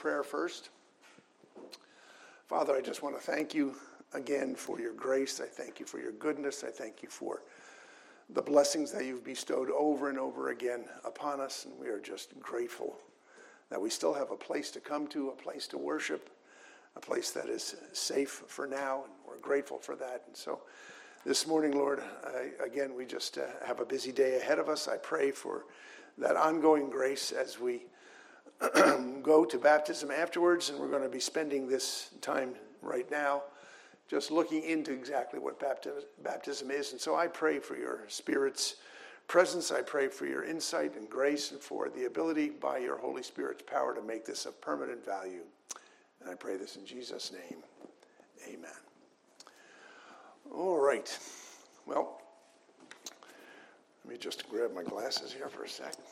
prayer first. Father, I just want to thank you again for your grace. I thank you for your goodness. I thank you for the blessings that you've bestowed over and over again upon us. And we are just grateful that we still have a place to come to, a place to worship, a place that is safe for now. And we're grateful for that. And so this morning, Lord, I, again, we just uh, have a busy day ahead of us. I pray for that ongoing grace as we go to baptism afterwards, and we're going to be spending this time right now just looking into exactly what baptism is. And so I pray for your Spirit's presence. I pray for your insight and grace and for the ability by your Holy Spirit's power to make this of permanent value. And I pray this in Jesus' name. Amen. All right. Well, let me just grab my glasses here for a second.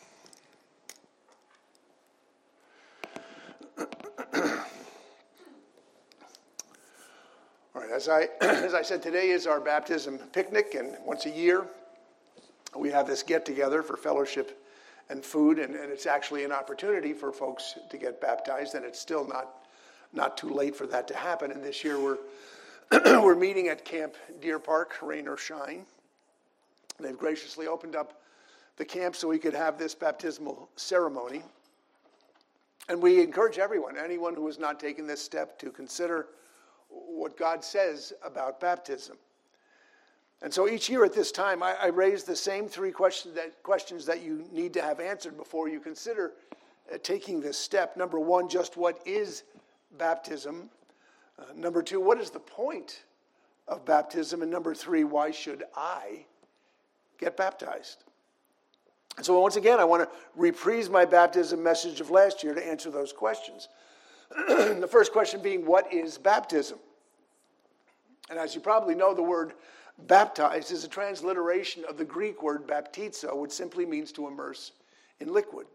As I, as I said, today is our baptism picnic, and once a year we have this get together for fellowship and food, and, and it's actually an opportunity for folks to get baptized, and it's still not, not too late for that to happen. And this year we're, we're meeting at Camp Deer Park, rain or shine. They've graciously opened up the camp so we could have this baptismal ceremony. And we encourage everyone, anyone who has not taken this step, to consider what God says about baptism. And so each year at this time, I, I raise the same three question that, questions that you need to have answered before you consider uh, taking this step. Number one, just what is baptism? Uh, number two, what is the point of baptism? And number three, why should I get baptized? And so, once again, I want to reprise my baptism message of last year to answer those questions. the first question being, What is baptism? And as you probably know, the word baptized is a transliteration of the Greek word baptizo, which simply means to immerse in liquid.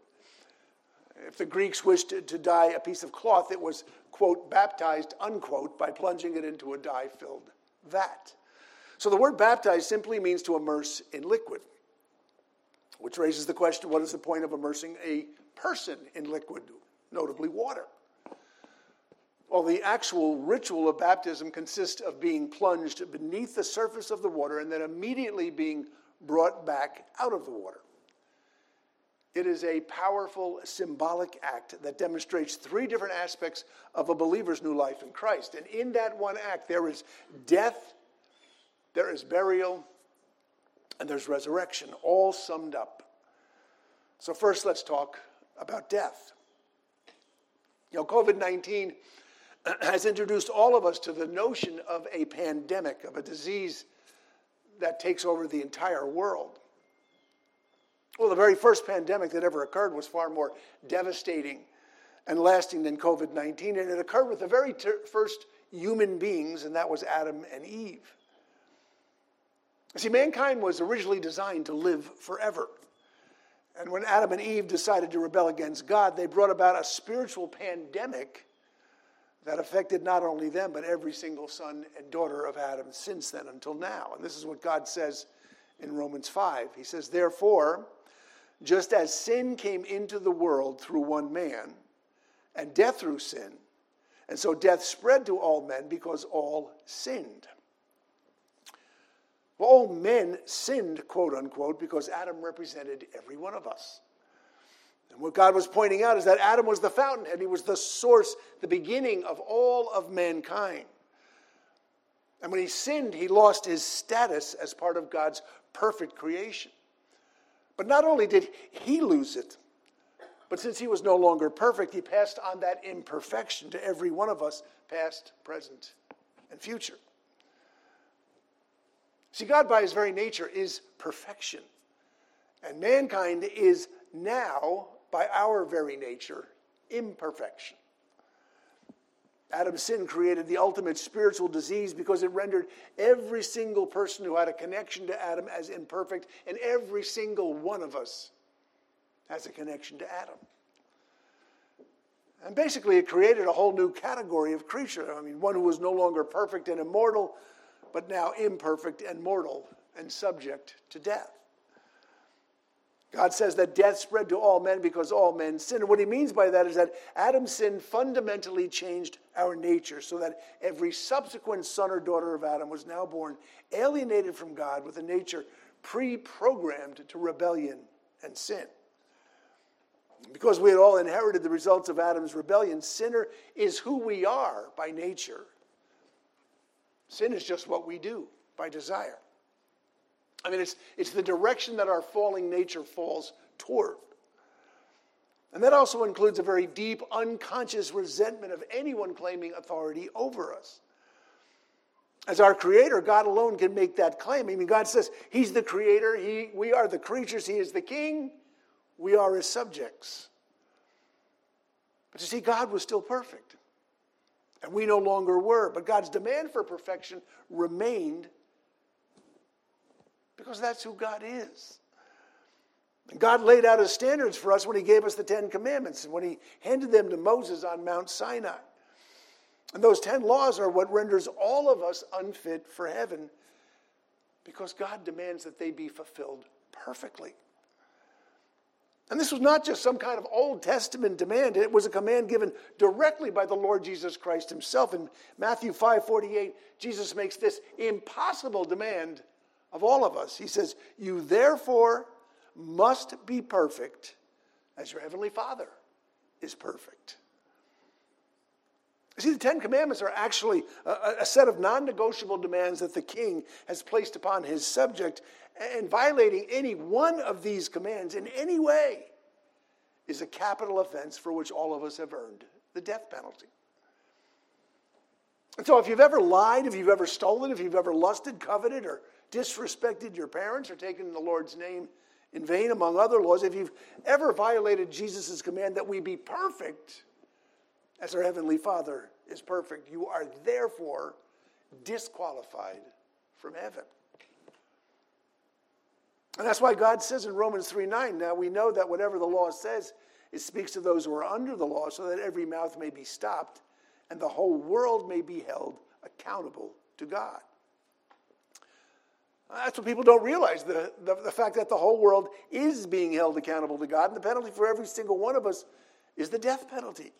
If the Greeks wished to, to dye a piece of cloth, it was, quote, baptized, unquote, by plunging it into a dye filled vat. So the word baptized simply means to immerse in liquid, which raises the question what is the point of immersing a person in liquid, notably water? Well, the actual ritual of baptism consists of being plunged beneath the surface of the water and then immediately being brought back out of the water. It is a powerful symbolic act that demonstrates three different aspects of a believer's new life in Christ. And in that one act, there is death, there is burial, and there's resurrection, all summed up. So, first, let's talk about death. You know, COVID 19 has introduced all of us to the notion of a pandemic, of a disease that takes over the entire world. Well, the very first pandemic that ever occurred was far more devastating and lasting than COVID 19, and it occurred with the very ter- first human beings, and that was Adam and Eve. See, mankind was originally designed to live forever. And when Adam and Eve decided to rebel against God, they brought about a spiritual pandemic that affected not only them, but every single son and daughter of Adam since then until now. And this is what God says in Romans 5. He says, Therefore, just as sin came into the world through one man, and death through sin, and so death spread to all men because all sinned. Well, all men sinned, quote unquote, because Adam represented every one of us. And what God was pointing out is that Adam was the fountainhead, he was the source, the beginning of all of mankind. And when he sinned, he lost his status as part of God's perfect creation. But not only did he lose it, but since he was no longer perfect, he passed on that imperfection to every one of us, past, present, and future. See, God, by his very nature, is perfection. And mankind is now by our very nature, imperfection. Adam's sin created the ultimate spiritual disease because it rendered every single person who had a connection to Adam as imperfect, and every single one of us has a connection to Adam. And basically, it created a whole new category of creature. I mean, one who was no longer perfect and immortal, but now imperfect and mortal and subject to death. God says that death spread to all men because all men sin. And what he means by that is that Adam's sin fundamentally changed our nature so that every subsequent son or daughter of Adam was now born alienated from God with a nature pre programmed to rebellion and sin. Because we had all inherited the results of Adam's rebellion, sinner is who we are by nature. Sin is just what we do by desire. I mean, it's, it's the direction that our falling nature falls toward. And that also includes a very deep, unconscious resentment of anyone claiming authority over us. As our creator, God alone can make that claim. I mean, God says He's the creator, he, we are the creatures, He is the king, we are His subjects. But you see, God was still perfect, and we no longer were. But God's demand for perfection remained because that's who God is. God laid out his standards for us when he gave us the Ten Commandments and when he handed them to Moses on Mount Sinai. And those ten laws are what renders all of us unfit for heaven because God demands that they be fulfilled perfectly. And this was not just some kind of Old Testament demand, it was a command given directly by the Lord Jesus Christ himself. In Matthew 5 48, Jesus makes this impossible demand of all of us. He says, You therefore must be perfect as your heavenly Father is perfect. See, the Ten Commandments are actually a, a set of non negotiable demands that the king has placed upon his subject, and violating any one of these commands in any way is a capital offense for which all of us have earned the death penalty. And so, if you've ever lied, if you've ever stolen, if you've ever lusted, coveted, or disrespected your parents or taken the Lord's name in vain, among other laws, if you've ever violated Jesus' command that we be perfect as our Heavenly Father is perfect, you are therefore disqualified from heaven. And that's why God says in Romans 3 9, now we know that whatever the law says, it speaks to those who are under the law, so that every mouth may be stopped and the whole world may be held accountable to God. That's what people don't realize the, the, the, fact that the whole world is being held accountable to God, and the penalty for every single one of us is the death penalty.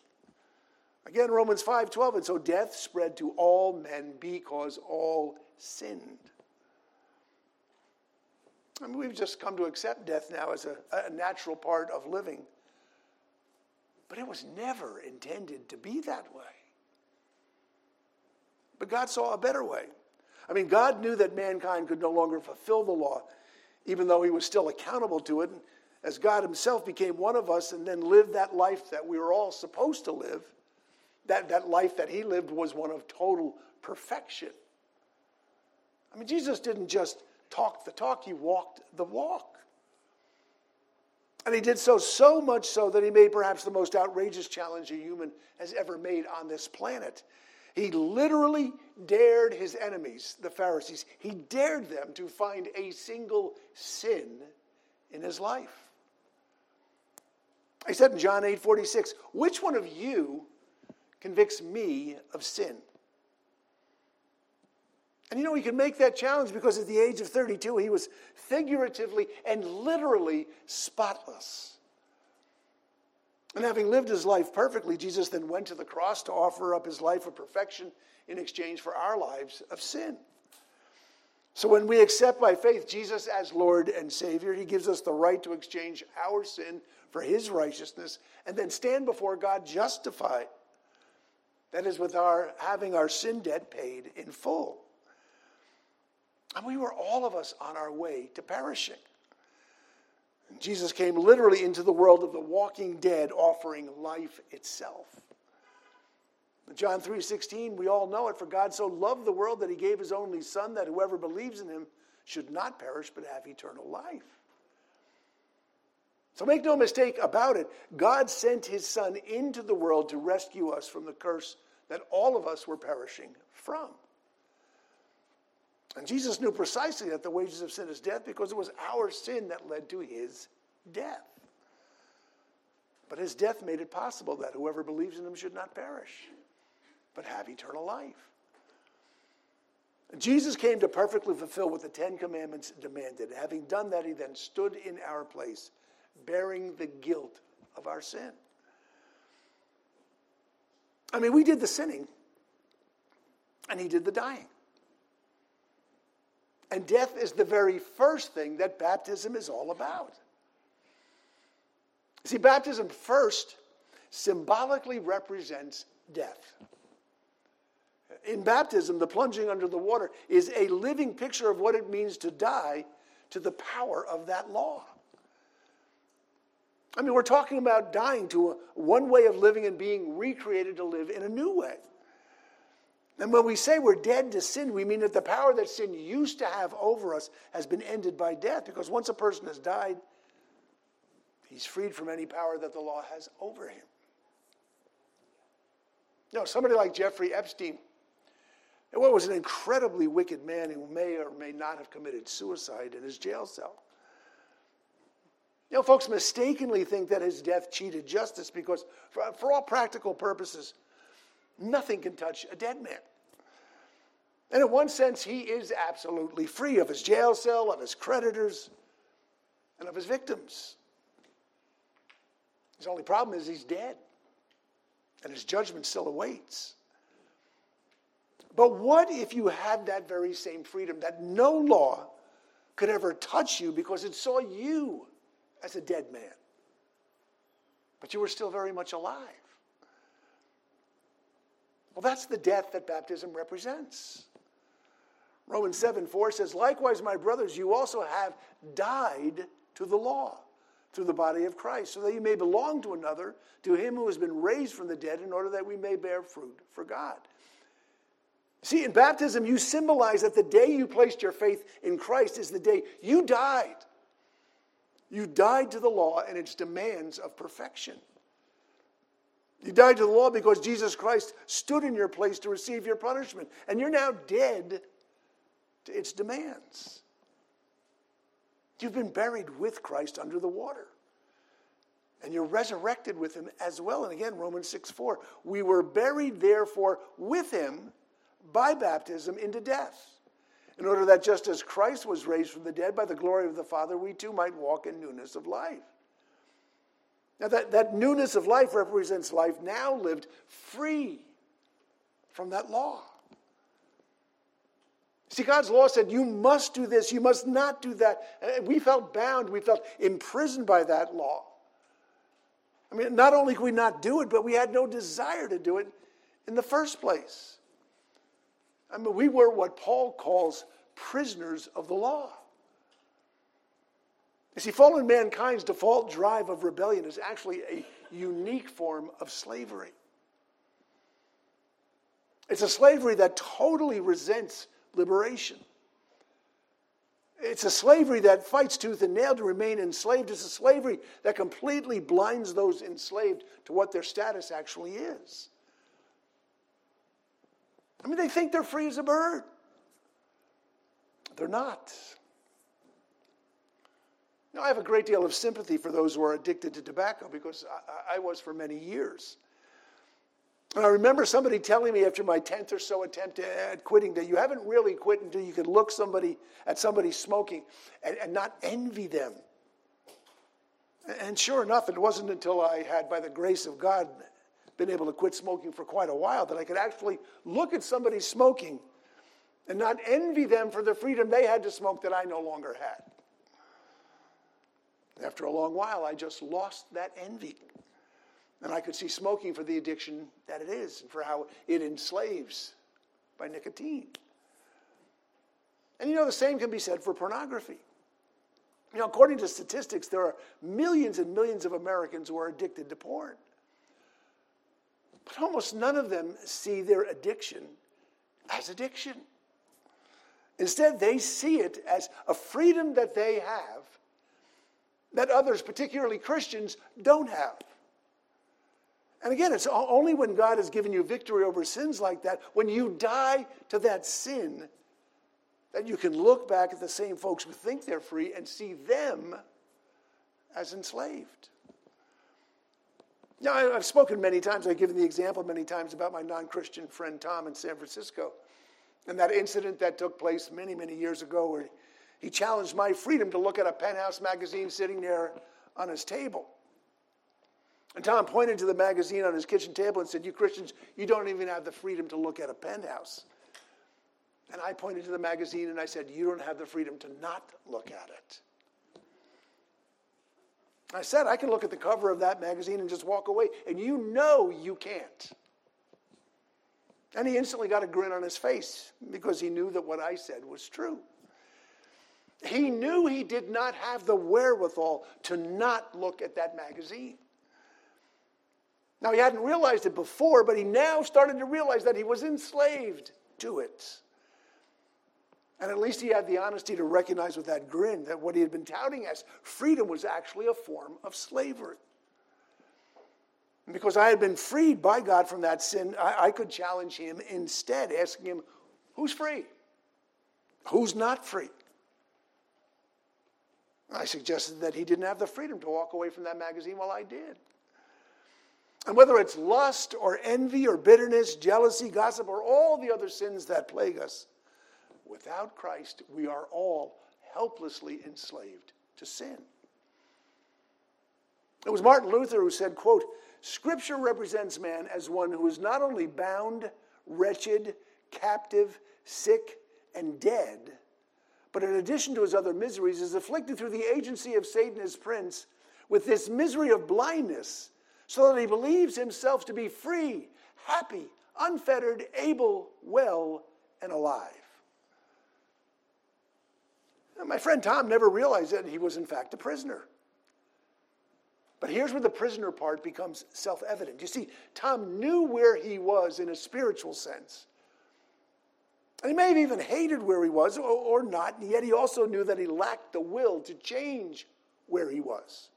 Again, Romans 5 12, and so death spread to all men because all sinned. I mean, we've just come to accept death now as a, a natural part of living. But it was never intended to be that way. But God saw a better way. I mean, God knew that mankind could no longer fulfill the law, even though he was still accountable to it. And As God himself became one of us and then lived that life that we were all supposed to live, that, that life that he lived was one of total perfection. I mean, Jesus didn't just talk the talk, he walked the walk. And he did so so much so that he made perhaps the most outrageous challenge a human has ever made on this planet. He literally dared his enemies, the Pharisees, he dared them to find a single sin in his life. He said in John 8 46, which one of you convicts me of sin? And you know, he could make that challenge because at the age of 32, he was figuratively and literally spotless. And having lived his life perfectly, Jesus then went to the cross to offer up his life of perfection in exchange for our lives of sin. So when we accept by faith Jesus as Lord and Savior, he gives us the right to exchange our sin for his righteousness and then stand before God justified. That is, with our having our sin debt paid in full. And we were all of us on our way to perishing. Jesus came literally into the world of the walking dead, offering life itself. John 3:16, we all know it, for God so loved the world that he gave his only son that whoever believes in him should not perish but have eternal life. So make no mistake about it, God sent his son into the world to rescue us from the curse that all of us were perishing from. And Jesus knew precisely that the wages of sin is death because it was our sin that led to his death. But his death made it possible that whoever believes in him should not perish, but have eternal life. Jesus came to perfectly fulfill what the Ten Commandments demanded. Having done that, he then stood in our place bearing the guilt of our sin. I mean, we did the sinning, and he did the dying. And death is the very first thing that baptism is all about. See, baptism first symbolically represents death. In baptism, the plunging under the water is a living picture of what it means to die to the power of that law. I mean, we're talking about dying to a, one way of living and being recreated to live in a new way. And when we say we're dead to sin, we mean that the power that sin used to have over us has been ended by death. Because once a person has died, he's freed from any power that the law has over him. Know, somebody like Jeffrey Epstein, what was an incredibly wicked man who may or may not have committed suicide in his jail cell. You know, folks mistakenly think that his death cheated justice because, for, for all practical purposes, nothing can touch a dead man. And in one sense, he is absolutely free of his jail cell, of his creditors, and of his victims. His only problem is he's dead, and his judgment still awaits. But what if you had that very same freedom that no law could ever touch you because it saw you as a dead man? But you were still very much alive. Well, that's the death that baptism represents. Romans 7 4 says, Likewise, my brothers, you also have died to the law through the body of Christ, so that you may belong to another, to him who has been raised from the dead, in order that we may bear fruit for God. See, in baptism, you symbolize that the day you placed your faith in Christ is the day you died. You died to the law and its demands of perfection. You died to the law because Jesus Christ stood in your place to receive your punishment, and you're now dead to its demands. You've been buried with Christ under the water. And you're resurrected with him as well. And again, Romans 6 4. We were buried, therefore, with him by baptism into death, in order that just as Christ was raised from the dead by the glory of the Father, we too might walk in newness of life. Now, that, that newness of life represents life now lived free from that law. See, God's law said, you must do this, you must not do that. And we felt bound, we felt imprisoned by that law. I mean, not only could we not do it, but we had no desire to do it in the first place. I mean, we were what Paul calls prisoners of the law. You see, fallen mankind's default drive of rebellion is actually a unique form of slavery. It's a slavery that totally resents liberation. It's a slavery that fights tooth and nail to remain enslaved. It's a slavery that completely blinds those enslaved to what their status actually is. I mean, they think they're free as a bird. They're not. Now, I have a great deal of sympathy for those who are addicted to tobacco because I, I was for many years. And I remember somebody telling me after my 10th or so attempt at quitting that you haven't really quit until you can look somebody at somebody smoking and, and not envy them. And sure enough, it wasn't until I had, by the grace of God, been able to quit smoking for quite a while that I could actually look at somebody smoking and not envy them for the freedom they had to smoke that I no longer had. After a long while, I just lost that envy. And I could see smoking for the addiction that it is and for how it enslaves by nicotine. And you know, the same can be said for pornography. You know, according to statistics, there are millions and millions of Americans who are addicted to porn. But almost none of them see their addiction as addiction. Instead, they see it as a freedom that they have that others, particularly Christians, don't have. And again, it's only when God has given you victory over sins like that, when you die to that sin, that you can look back at the same folks who think they're free and see them as enslaved. Now, I've spoken many times, I've given the example many times about my non Christian friend Tom in San Francisco and that incident that took place many, many years ago where he challenged my freedom to look at a penthouse magazine sitting there on his table. And Tom pointed to the magazine on his kitchen table and said, You Christians, you don't even have the freedom to look at a penthouse. And I pointed to the magazine and I said, You don't have the freedom to not look at it. I said, I can look at the cover of that magazine and just walk away, and you know you can't. And he instantly got a grin on his face because he knew that what I said was true. He knew he did not have the wherewithal to not look at that magazine. Now, he hadn't realized it before, but he now started to realize that he was enslaved to it. And at least he had the honesty to recognize with that grin that what he had been touting as freedom was actually a form of slavery. And because I had been freed by God from that sin, I, I could challenge him instead, asking him, Who's free? Who's not free? I suggested that he didn't have the freedom to walk away from that magazine while I did. And whether it's lust or envy or bitterness, jealousy, gossip, or all the other sins that plague us, without Christ, we are all helplessly enslaved to sin. It was Martin Luther who said, quote, Scripture represents man as one who is not only bound, wretched, captive, sick, and dead, but in addition to his other miseries, is afflicted through the agency of Satan his prince with this misery of blindness, so that he believes himself to be free, happy, unfettered, able, well, and alive. My friend Tom never realized that he was, in fact, a prisoner. But here's where the prisoner part becomes self evident. You see, Tom knew where he was in a spiritual sense. And he may have even hated where he was or, or not, and yet he also knew that he lacked the will to change where he was.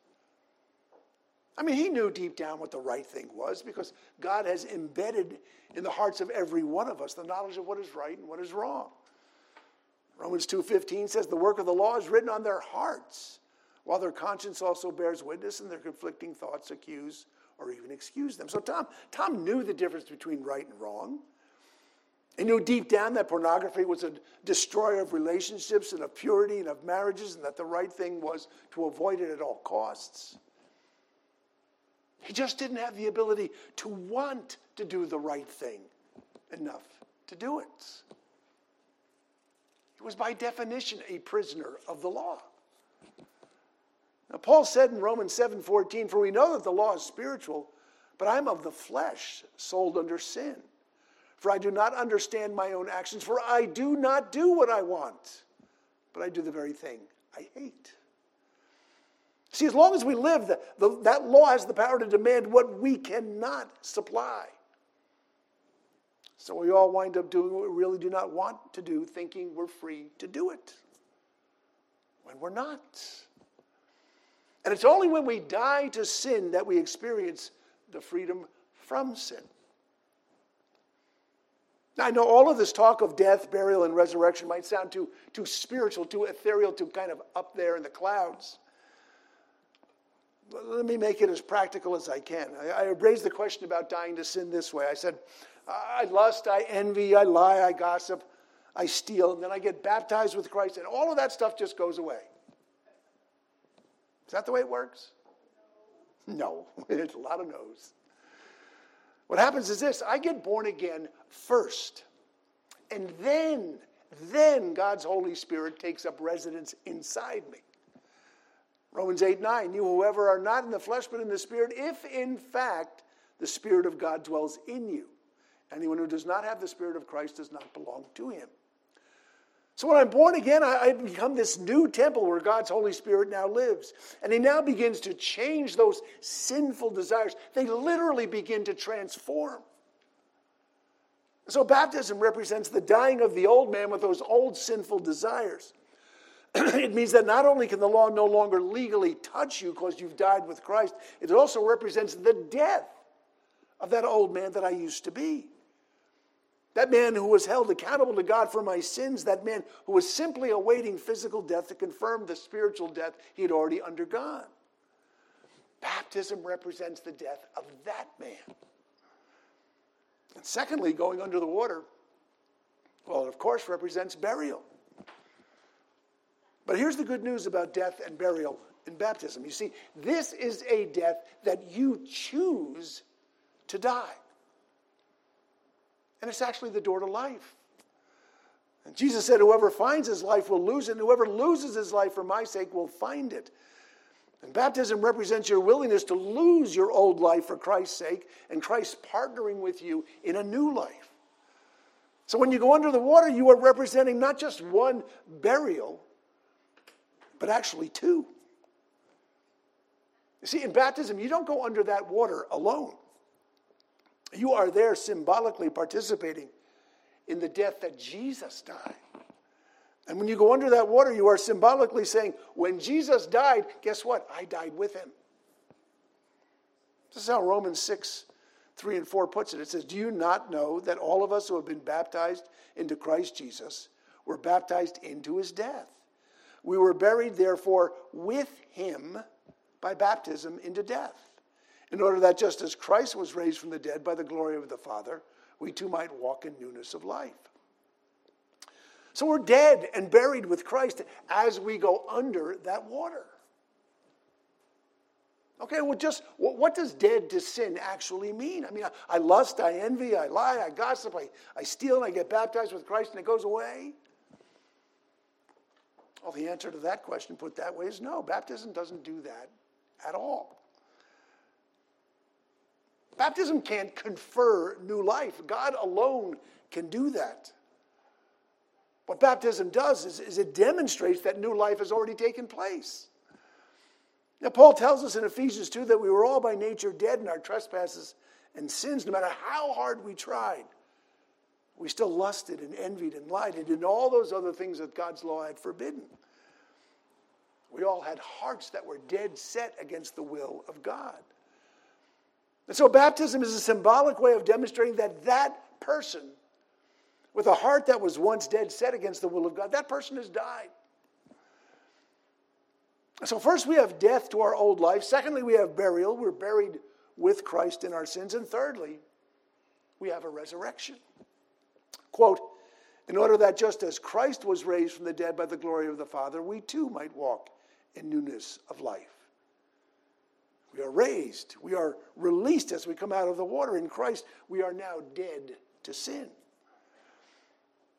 I mean, he knew deep down what the right thing was because God has embedded in the hearts of every one of us the knowledge of what is right and what is wrong. Romans 2:15 says the work of the law is written on their hearts, while their conscience also bears witness and their conflicting thoughts accuse or even excuse them. So Tom, Tom knew the difference between right and wrong. He knew deep down that pornography was a destroyer of relationships and of purity and of marriages, and that the right thing was to avoid it at all costs. He just didn't have the ability to want to do the right thing enough to do it. He was by definition a prisoner of the law. Now, Paul said in Romans 7 14, For we know that the law is spiritual, but I'm of the flesh, sold under sin. For I do not understand my own actions, for I do not do what I want, but I do the very thing I hate. See, as long as we live, the, the, that law has the power to demand what we cannot supply. So we all wind up doing what we really do not want to do, thinking we're free to do it when we're not. And it's only when we die to sin that we experience the freedom from sin. Now, I know all of this talk of death, burial, and resurrection might sound too, too spiritual, too ethereal, too kind of up there in the clouds. But let me make it as practical as I can. I, I raised the question about dying to sin this way. I said, I lust, I envy, I lie, I gossip, I steal, and then I get baptized with Christ, and all of that stuff just goes away. Is that the way it works? No, it's a lot of no's. What happens is this I get born again first, and then, then God's Holy Spirit takes up residence inside me. Romans 8 9, you whoever are not in the flesh but in the Spirit, if in fact the Spirit of God dwells in you. Anyone who does not have the Spirit of Christ does not belong to him. So when I'm born again, I, I, become this new temple where God's Holy Spirit now lives. And He now begins to change those sinful desires. They literally begin to transform. So baptism represents the dying of the old man with those old sinful desires. it means that not only can the law no longer legally touch you because you've died with Christ, it also represents the death of that old man that I used to be. That man who was held accountable to God for my sins, that man who was simply awaiting physical death to confirm the spiritual death he had already undergone. Baptism represents the death of that man. And secondly, going under the water, well, it of course represents burial. But here's the good news about death and burial in baptism. You see, this is a death that you choose to die. And it's actually the door to life. And Jesus said, Whoever finds his life will lose it, and whoever loses his life for my sake will find it. And baptism represents your willingness to lose your old life for Christ's sake and Christ partnering with you in a new life. So when you go under the water, you are representing not just one burial, but actually two. You see, in baptism, you don't go under that water alone. You are there symbolically participating in the death that Jesus died. And when you go under that water, you are symbolically saying, when Jesus died, guess what? I died with him. This is how Romans 6, 3 and 4 puts it. It says, Do you not know that all of us who have been baptized into Christ Jesus were baptized into his death? We were buried, therefore, with him by baptism into death, in order that just as Christ was raised from the dead by the glory of the Father, we too might walk in newness of life. So we're dead and buried with Christ as we go under that water. Okay, well, just what does dead to sin actually mean? I mean, I, I lust, I envy, I lie, I gossip, I, I steal, and I get baptized with Christ and it goes away? Well, the answer to that question put that way is no. Baptism doesn't do that at all. Baptism can't confer new life, God alone can do that. What baptism does is, is it demonstrates that new life has already taken place. Now, Paul tells us in Ephesians 2 that we were all by nature dead in our trespasses and sins, no matter how hard we tried. We still lusted and envied and lied and did all those other things that God's law had forbidden. We all had hearts that were dead set against the will of God. And so, baptism is a symbolic way of demonstrating that that person with a heart that was once dead set against the will of God, that person has died. So, first we have death to our old life. Secondly, we have burial. We're buried with Christ in our sins. And thirdly, we have a resurrection. Quote, in order that just as Christ was raised from the dead by the glory of the Father, we too might walk in newness of life. We are raised, we are released as we come out of the water. In Christ, we are now dead to sin.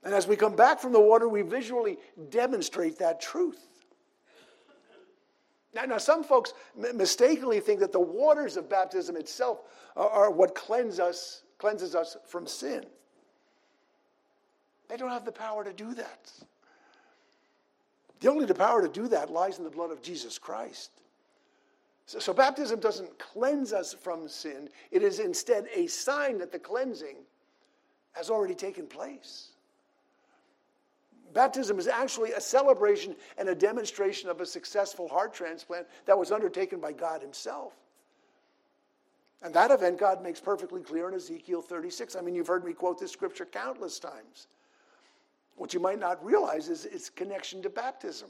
And as we come back from the water, we visually demonstrate that truth. Now, now some folks mistakenly think that the waters of baptism itself are, are what cleanse us, cleanses us from sin. They don't have the power to do that. The only the power to do that lies in the blood of Jesus Christ. So, baptism doesn't cleanse us from sin, it is instead a sign that the cleansing has already taken place. Baptism is actually a celebration and a demonstration of a successful heart transplant that was undertaken by God Himself. And that event God makes perfectly clear in Ezekiel 36. I mean, you've heard me quote this scripture countless times. What you might not realize is its connection to baptism.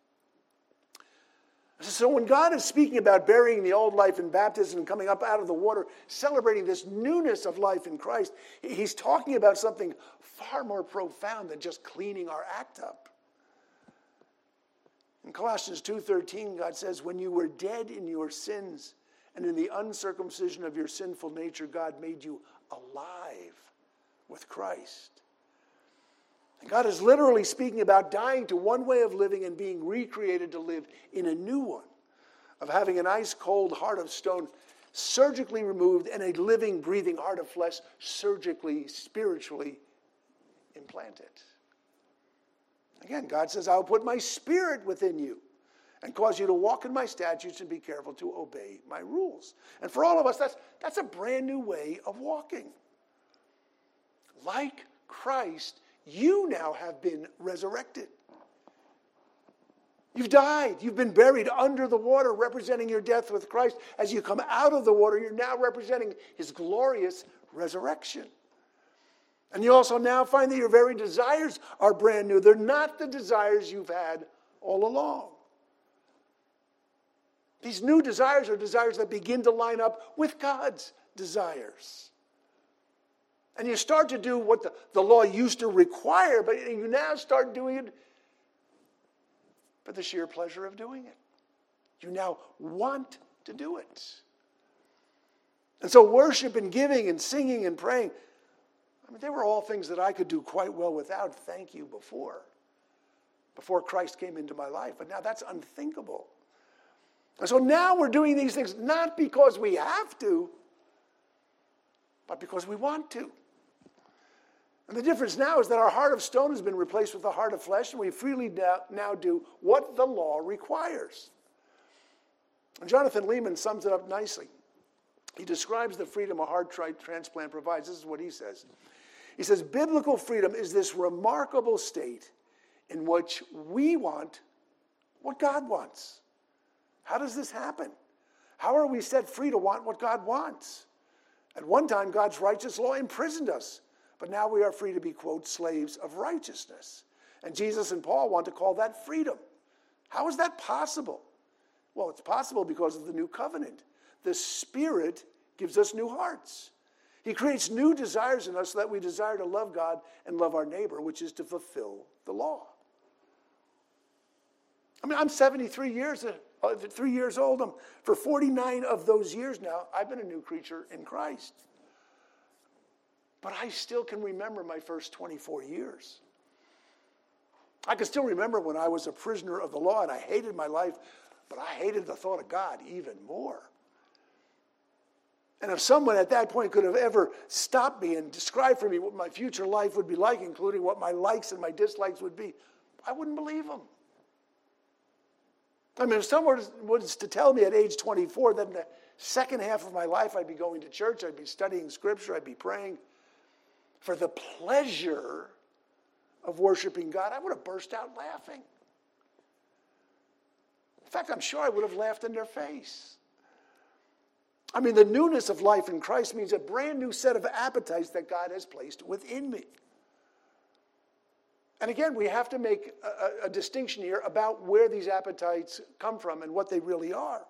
So, when God is speaking about burying the old life in baptism and coming up out of the water, celebrating this newness of life in Christ, he's talking about something far more profound than just cleaning our act up. In Colossians 2:13, God says, "When you were dead in your sins and in the uncircumcision of your sinful nature, God made you alive with Christ." And God is literally speaking about dying to one way of living and being recreated to live in a new one, of having an ice cold heart of stone surgically removed and a living, breathing heart of flesh surgically, spiritually implanted. Again, God says, I'll put my spirit within you and cause you to walk in my statutes and be careful to obey my rules. And for all of us, that's, that's a brand new way of walking. Like Christ, you now have been resurrected. You've died. You've been buried under the water, representing your death with Christ. As you come out of the water, you're now representing his glorious resurrection. And you also now find that your very desires are brand new. They're not the desires you've had all along. These new desires are desires that begin to line up with God's desires. And you start to do what the, the law used to require, but you now start doing it for the sheer pleasure of doing it. You now want to do it. And so, worship and giving and singing and praying, I mean, they were all things that I could do quite well without thank you before, before Christ came into my life. But now that's unthinkable. And so now we're doing these things not because we have to, but because we want to. And the difference now is that our heart of stone has been replaced with a heart of flesh, and we freely now do what the law requires. And Jonathan Leeman sums it up nicely. He describes the freedom a heart transplant provides. This is what he says. He says, Biblical freedom is this remarkable state in which we want what God wants. How does this happen? How are we set free to want what God wants? At one time, God's righteous law imprisoned us, but now we are free to be, quote, slaves of righteousness. And Jesus and Paul want to call that freedom. How is that possible? Well, it's possible because of the new covenant. The Spirit gives us new hearts. He creates new desires in us so that we desire to love God and love our neighbor, which is to fulfill the law. I mean, I'm 73 years uh, three years old. I'm, for 49 of those years now, I've been a new creature in Christ. But I still can remember my first 24 years. I can still remember when I was a prisoner of the law and I hated my life, but I hated the thought of God even more. And if someone at that point could have ever stopped me and described for me what my future life would be like, including what my likes and my dislikes would be, I wouldn't believe them. I mean, if someone was to tell me at age 24 that in the second half of my life I'd be going to church, I'd be studying scripture, I'd be praying for the pleasure of worshiping God, I would have burst out laughing. In fact, I'm sure I would have laughed in their face. I mean, the newness of life in Christ means a brand new set of appetites that God has placed within me. And again, we have to make a, a, distinction here about where these appetites come from and what they really are.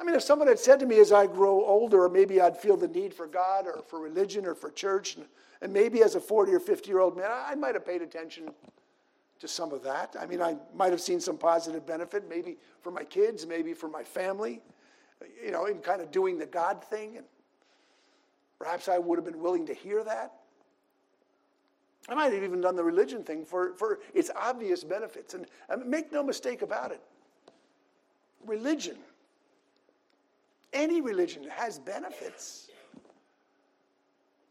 I mean, if someone had said to me as I grow older, maybe I'd feel the need for God or for religion or for church, and, and maybe as a 40 or 50 year old man, I might have paid attention to some of that. I mean, I might have seen some positive benefit, maybe for my kids, maybe for my family, you know, in kind of doing the God thing. And perhaps I would have been willing to hear that. I might have even done the religion thing for, for its obvious benefits. And, and make no mistake about it religion, any religion has benefits.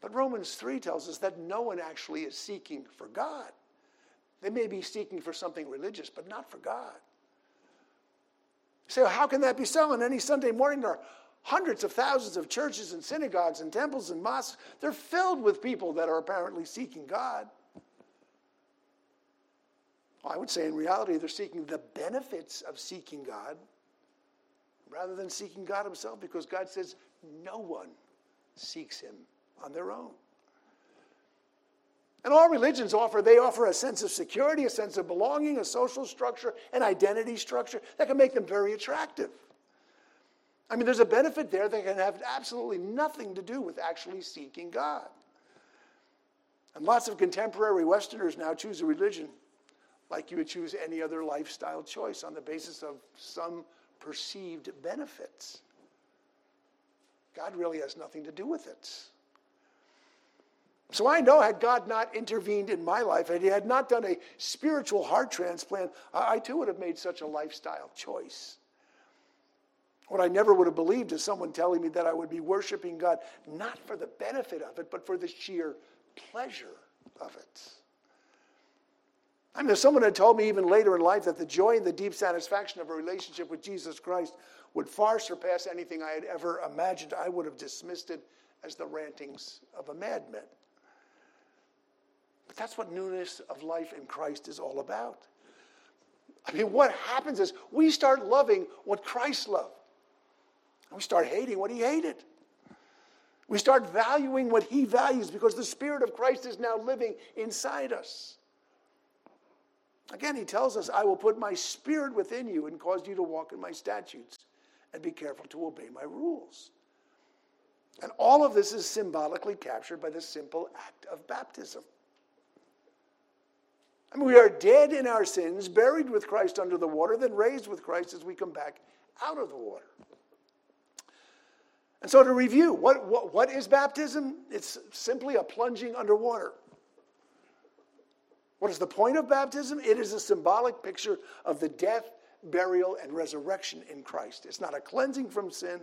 But Romans 3 tells us that no one actually is seeking for God. They may be seeking for something religious, but not for God. Say, how can that be so? On any Sunday morning, there are hundreds of thousands of churches and synagogues and temples and mosques. They're filled with people that are apparently seeking God. Well, I would say in reality, they're seeking the benefits of seeking God rather than seeking God Himself because God says no one seeks Him on their own. And all religions offer, they offer a sense of security, a sense of belonging, a social structure, an identity structure that can make them very attractive. I mean, there's a benefit there that can have absolutely nothing to do with actually seeking God. And lots of contemporary Westerners now choose a religion like you would choose any other lifestyle choice on the basis of some perceived benefits. God really has nothing to do with it. So I know, had God not intervened in my life, had He had not done a spiritual heart transplant, I too would have made such a lifestyle choice. What I never would have believed is someone telling me that I would be worshiping God not for the benefit of it, but for the sheer pleasure of it. I mean, if someone had told me even later in life that the joy and the deep satisfaction of a relationship with Jesus Christ would far surpass anything I had ever imagined, I would have dismissed it as the rantings of a madman. But that's what newness of life in Christ is all about. I mean, what happens is we start loving what Christ loved. And we start hating what he hated. We start valuing what he values because the Spirit of Christ is now living inside us. Again, he tells us, I will put my spirit within you and cause you to walk in my statutes and be careful to obey my rules. And all of this is symbolically captured by the simple act of baptism. I mean, we are dead in our sins, buried with Christ under the water, then raised with Christ as we come back out of the water. And so, to review, what, what, what is baptism? It's simply a plunging underwater. What is the point of baptism? It is a symbolic picture of the death, burial, and resurrection in Christ. It's not a cleansing from sin,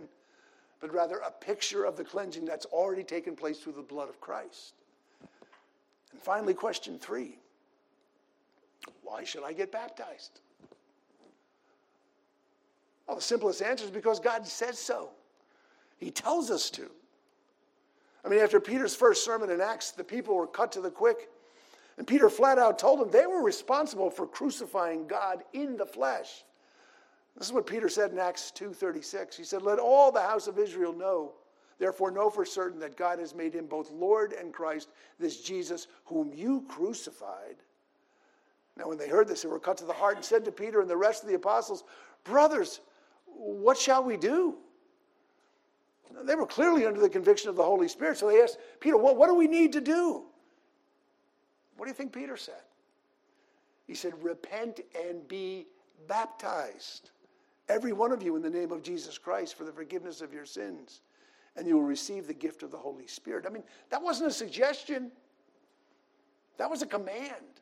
but rather a picture of the cleansing that's already taken place through the blood of Christ. And finally, question three why should I get baptized? Well, the simplest answer is because God says so. He tells us to. I mean, after Peter's first sermon in Acts, the people were cut to the quick. And Peter flat out told them they were responsible for crucifying God in the flesh. This is what Peter said in Acts 2:36. He said, "Let all the house of Israel know, therefore know for certain that God has made him both Lord and Christ, this Jesus whom you crucified." Now when they heard this, they were cut to the heart and said to Peter and the rest of the apostles, "Brothers, what shall we do?" They were clearly under the conviction of the Holy Spirit, so they asked Peter, "What, what do we need to do?" What do you think Peter said? He said, Repent and be baptized, every one of you, in the name of Jesus Christ for the forgiveness of your sins, and you will receive the gift of the Holy Spirit. I mean, that wasn't a suggestion, that was a command.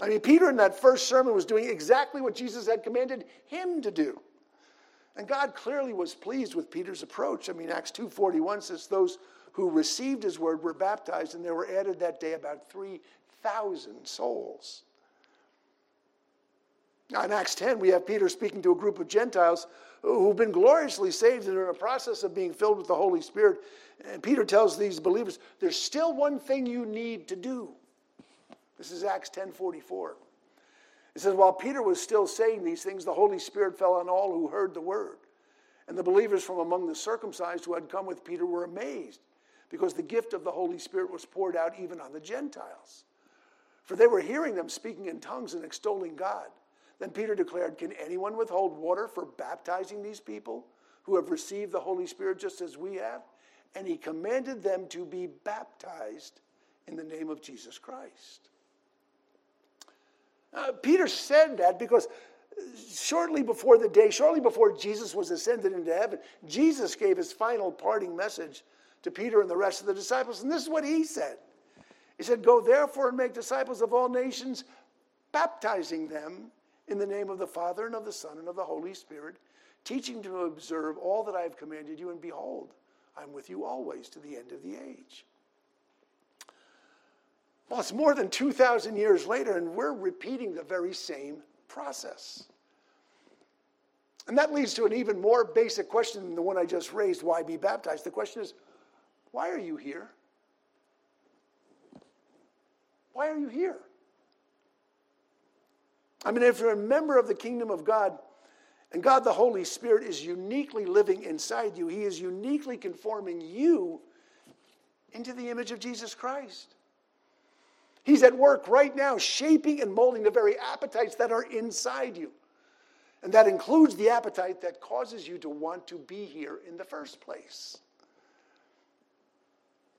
I mean, Peter in that first sermon was doing exactly what Jesus had commanded him to do. And God clearly was pleased with Peter's approach. I mean, Acts 2:41 says those who received his word were baptized, and there were added that day about 3,000 souls. Now, in Acts 10, we have Peter speaking to a group of Gentiles who've been gloriously saved and are in a process of being filled with the Holy Spirit. And Peter tells these believers, there's still one thing you need to do. This is Acts 10:44. It says, while Peter was still saying these things, the Holy Spirit fell on all who heard the word. And the believers from among the circumcised who had come with Peter were amazed because the gift of the Holy Spirit was poured out even on the Gentiles. For they were hearing them speaking in tongues and extolling God. Then Peter declared, Can anyone withhold water for baptizing these people who have received the Holy Spirit just as we have? And he commanded them to be baptized in the name of Jesus Christ. Uh, Peter said that because shortly before the day, shortly before Jesus was ascended into heaven, Jesus gave his final parting message to Peter and the rest of the disciples. And this is what he said He said, Go therefore and make disciples of all nations, baptizing them in the name of the Father and of the Son and of the Holy Spirit, teaching them to observe all that I have commanded you. And behold, I'm with you always to the end of the age. Well, it's more than 2,000 years later, and we're repeating the very same process. And that leads to an even more basic question than the one I just raised why be baptized? The question is, why are you here? Why are you here? I mean, if you're a member of the kingdom of God, and God the Holy Spirit is uniquely living inside you, He is uniquely conforming you into the image of Jesus Christ. He's at work right now, shaping and molding the very appetites that are inside you. And that includes the appetite that causes you to want to be here in the first place.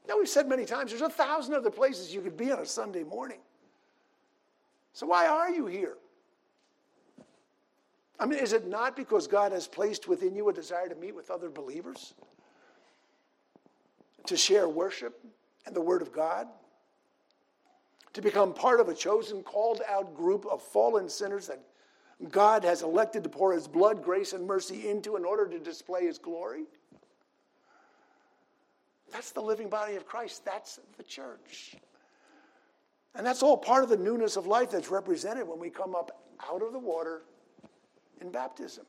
Now, we've said many times there's a thousand other places you could be on a Sunday morning. So, why are you here? I mean, is it not because God has placed within you a desire to meet with other believers? To share worship and the Word of God? To become part of a chosen, called out group of fallen sinners that God has elected to pour His blood, grace, and mercy into in order to display His glory? That's the living body of Christ. That's the church. And that's all part of the newness of life that's represented when we come up out of the water in baptism.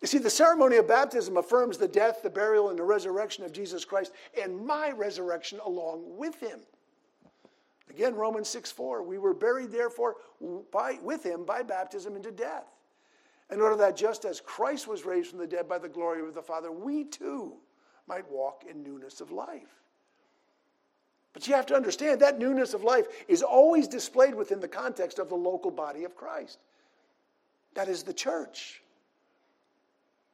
You see, the ceremony of baptism affirms the death, the burial, and the resurrection of Jesus Christ and my resurrection along with him. Again, Romans 6 4, we were buried therefore by, with him by baptism into death. In order that just as Christ was raised from the dead by the glory of the Father, we too might walk in newness of life. But you have to understand that newness of life is always displayed within the context of the local body of Christ. That is the church.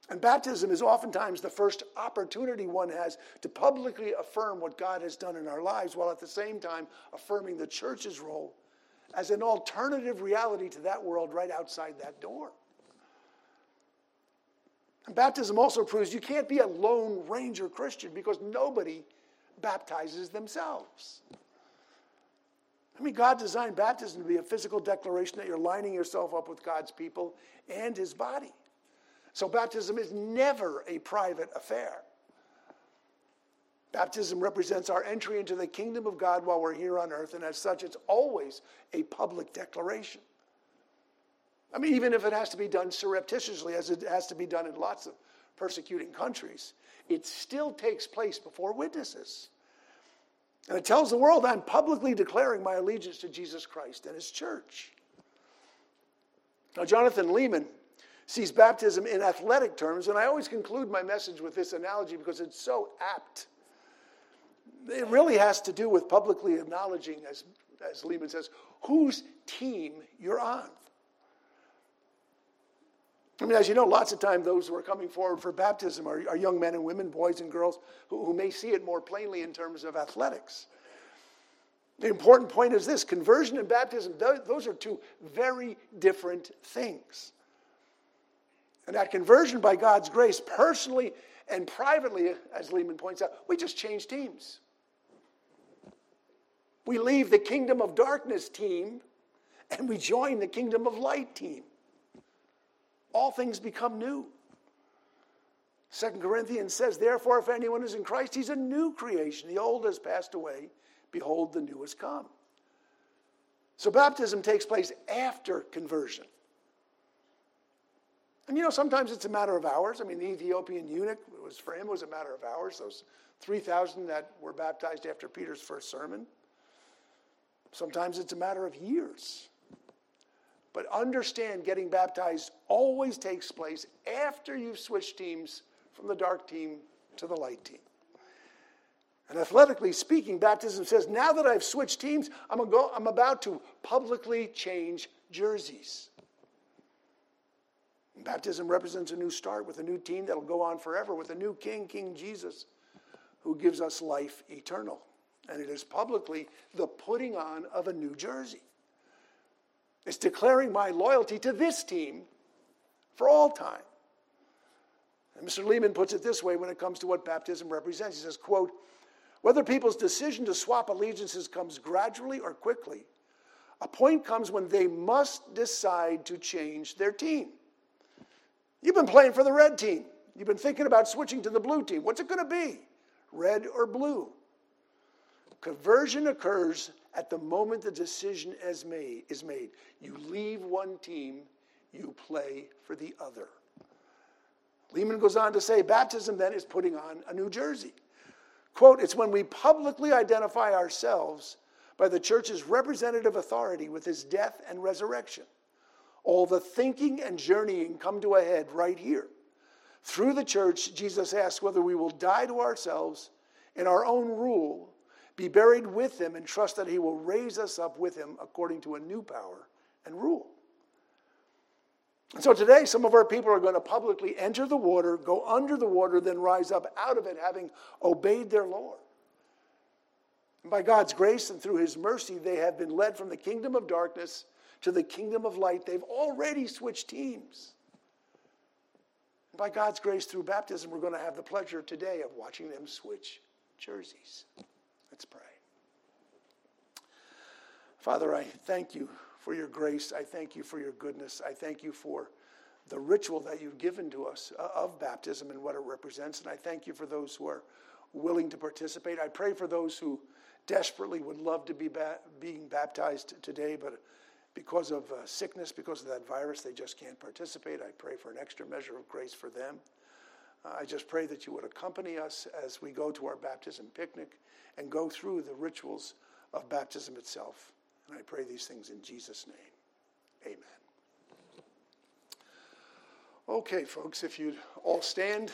And baptism is oftentimes the first opportunity one has to publicly affirm what God has done in our lives, while at the same time affirming the church's role as an alternative reality to that world right outside that door. And baptism also proves you can't be a lone ranger Christian because nobody baptizes themselves. I mean, God designed baptism to be a physical declaration that you're lining yourself up with God's people and his body. So baptism is never a private affair. Baptism represents our entry into the kingdom of God while we're here on earth, and as such, it's always a public declaration. I mean, even if it has to be done surreptitiously, as it has to be done in lots of persecuting countries, it still takes place before witnesses. And it tells the world I'm publicly declaring my allegiance to Jesus Christ and his church. Now, Jonathan Leeman sees baptism in athletic terms, and I always conclude my message with this analogy because it's so apt. It really has to do with publicly acknowledging, as, as Leeman says, whose team you're on. I mean, as you know, lots of times those who are coming forward for baptism are, are young men and women, boys and girls, who, who may see it more plainly in terms of athletics. The important point is this conversion and baptism, those are two very different things. And that conversion by God's grace, personally and privately, as Leeman points out, we just change teams. We leave the kingdom of darkness team and we join the kingdom of light team. All things become new. Second Corinthians says, Therefore, if anyone is in Christ, he's a new creation. The old has passed away. Behold, the new has come. So baptism takes place after conversion. And you know, sometimes it's a matter of hours. I mean, the Ethiopian eunuch, was for him, it was a matter of hours. Those 3,000 that were baptized after Peter's first sermon. Sometimes it's a matter of years. But understand getting baptized always takes place after you've switched teams from the dark team to the light team. And athletically speaking, baptism says, now that I've switched teams, I'm, go, I'm about to publicly change jerseys. Baptism represents a new start with a new team that'll go on forever, with a new king, King Jesus, who gives us life eternal. And it is publicly the putting on of a new jersey. It's declaring my loyalty to this team for all time. And Mr. Leeman puts it this way when it comes to what baptism represents. He says, quote, whether people's decision to swap allegiances comes gradually or quickly, a point comes when they must decide to change their team. You've been playing for the red team. You've been thinking about switching to the blue team. What's it going to be? Red or blue? Conversion occurs at the moment the decision is made, is made. You leave one team, you play for the other. Leeman goes on to say baptism then is putting on a new jersey. Quote, it's when we publicly identify ourselves by the church's representative authority with his death and resurrection. All the thinking and journeying come to a head right here. Through the church, Jesus asks whether we will die to ourselves in our own rule, be buried with him, and trust that he will raise us up with him according to a new power and rule. And so today, some of our people are going to publicly enter the water, go under the water, then rise up out of it, having obeyed their Lord. And by God's grace and through his mercy, they have been led from the kingdom of darkness to the kingdom of light. They've already switched teams. And by God's grace, through baptism, we're going to have the pleasure today of watching them switch jerseys. Let's pray. Father, I thank you for your grace. I thank you for your goodness. I thank you for the ritual that you've given to us uh, of baptism and what it represents. And I thank you for those who are willing to participate. I pray for those who desperately would love to be ba- being baptized today, but because of uh, sickness, because of that virus, they just can't participate. I pray for an extra measure of grace for them. I just pray that you would accompany us as we go to our baptism picnic and go through the rituals of baptism itself. And I pray these things in Jesus' name. Amen. Okay, folks, if you'd all stand.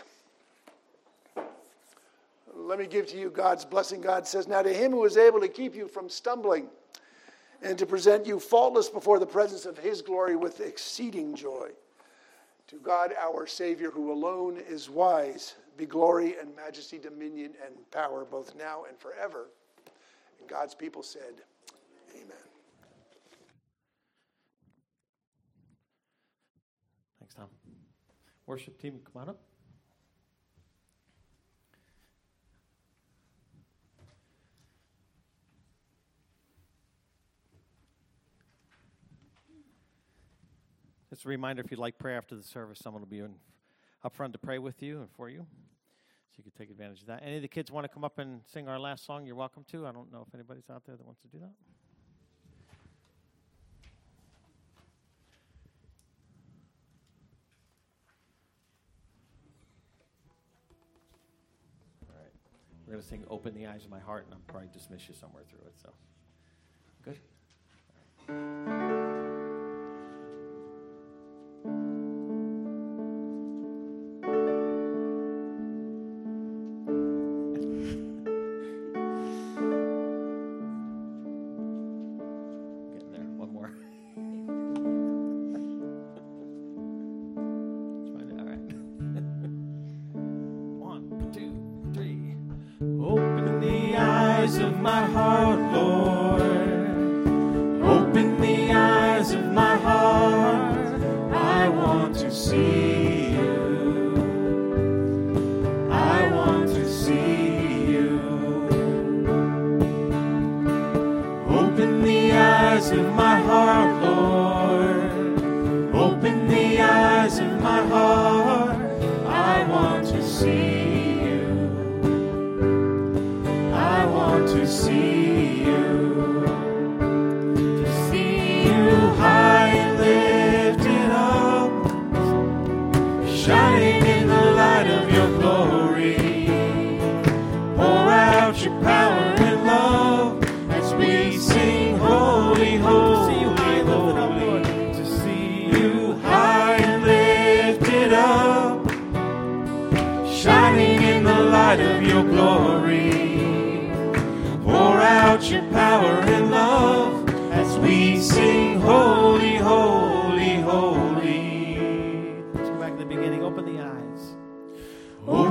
Let me give to you God's blessing. God says, Now to him who is able to keep you from stumbling and to present you faultless before the presence of his glory with exceeding joy. To God our Savior, who alone is wise, be glory and majesty, dominion and power, both now and forever. And God's people said, Amen. Thanks, Tom. Worship team, come on up. Just a reminder if you'd like prayer after the service, someone will be in, up front to pray with you and for you. So you can take advantage of that. Any of the kids want to come up and sing our last song, you're welcome to. I don't know if anybody's out there that wants to do that. All right. We're going to sing Open the Eyes of My Heart, and I'll probably dismiss you somewhere through it. So, good? My heart,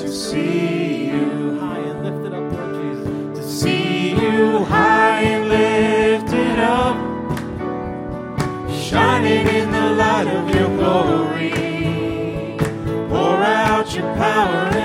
To see you high and lifted up, Lord Jesus. To see you high and lifted up, shining in the light of your glory. Pour out your power